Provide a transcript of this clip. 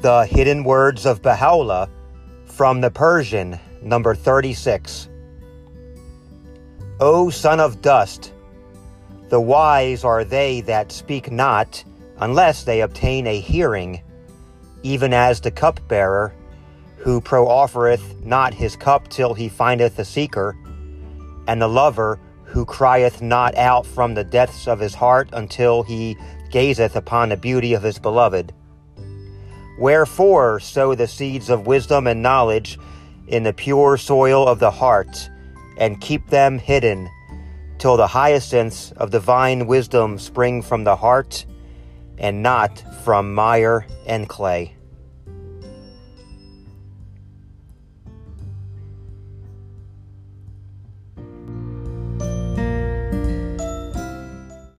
The Hidden Words of Baha'u'llah from the Persian, number 36. O son of dust, the wise are they that speak not unless they obtain a hearing, even as the cupbearer, who proffereth not his cup till he findeth the seeker, and the lover, who crieth not out from the depths of his heart until he gazeth upon the beauty of his beloved. Wherefore sow the seeds of wisdom and knowledge in the pure soil of the heart, and keep them hidden, till the hyacinths of divine wisdom spring from the heart, and not from mire and clay.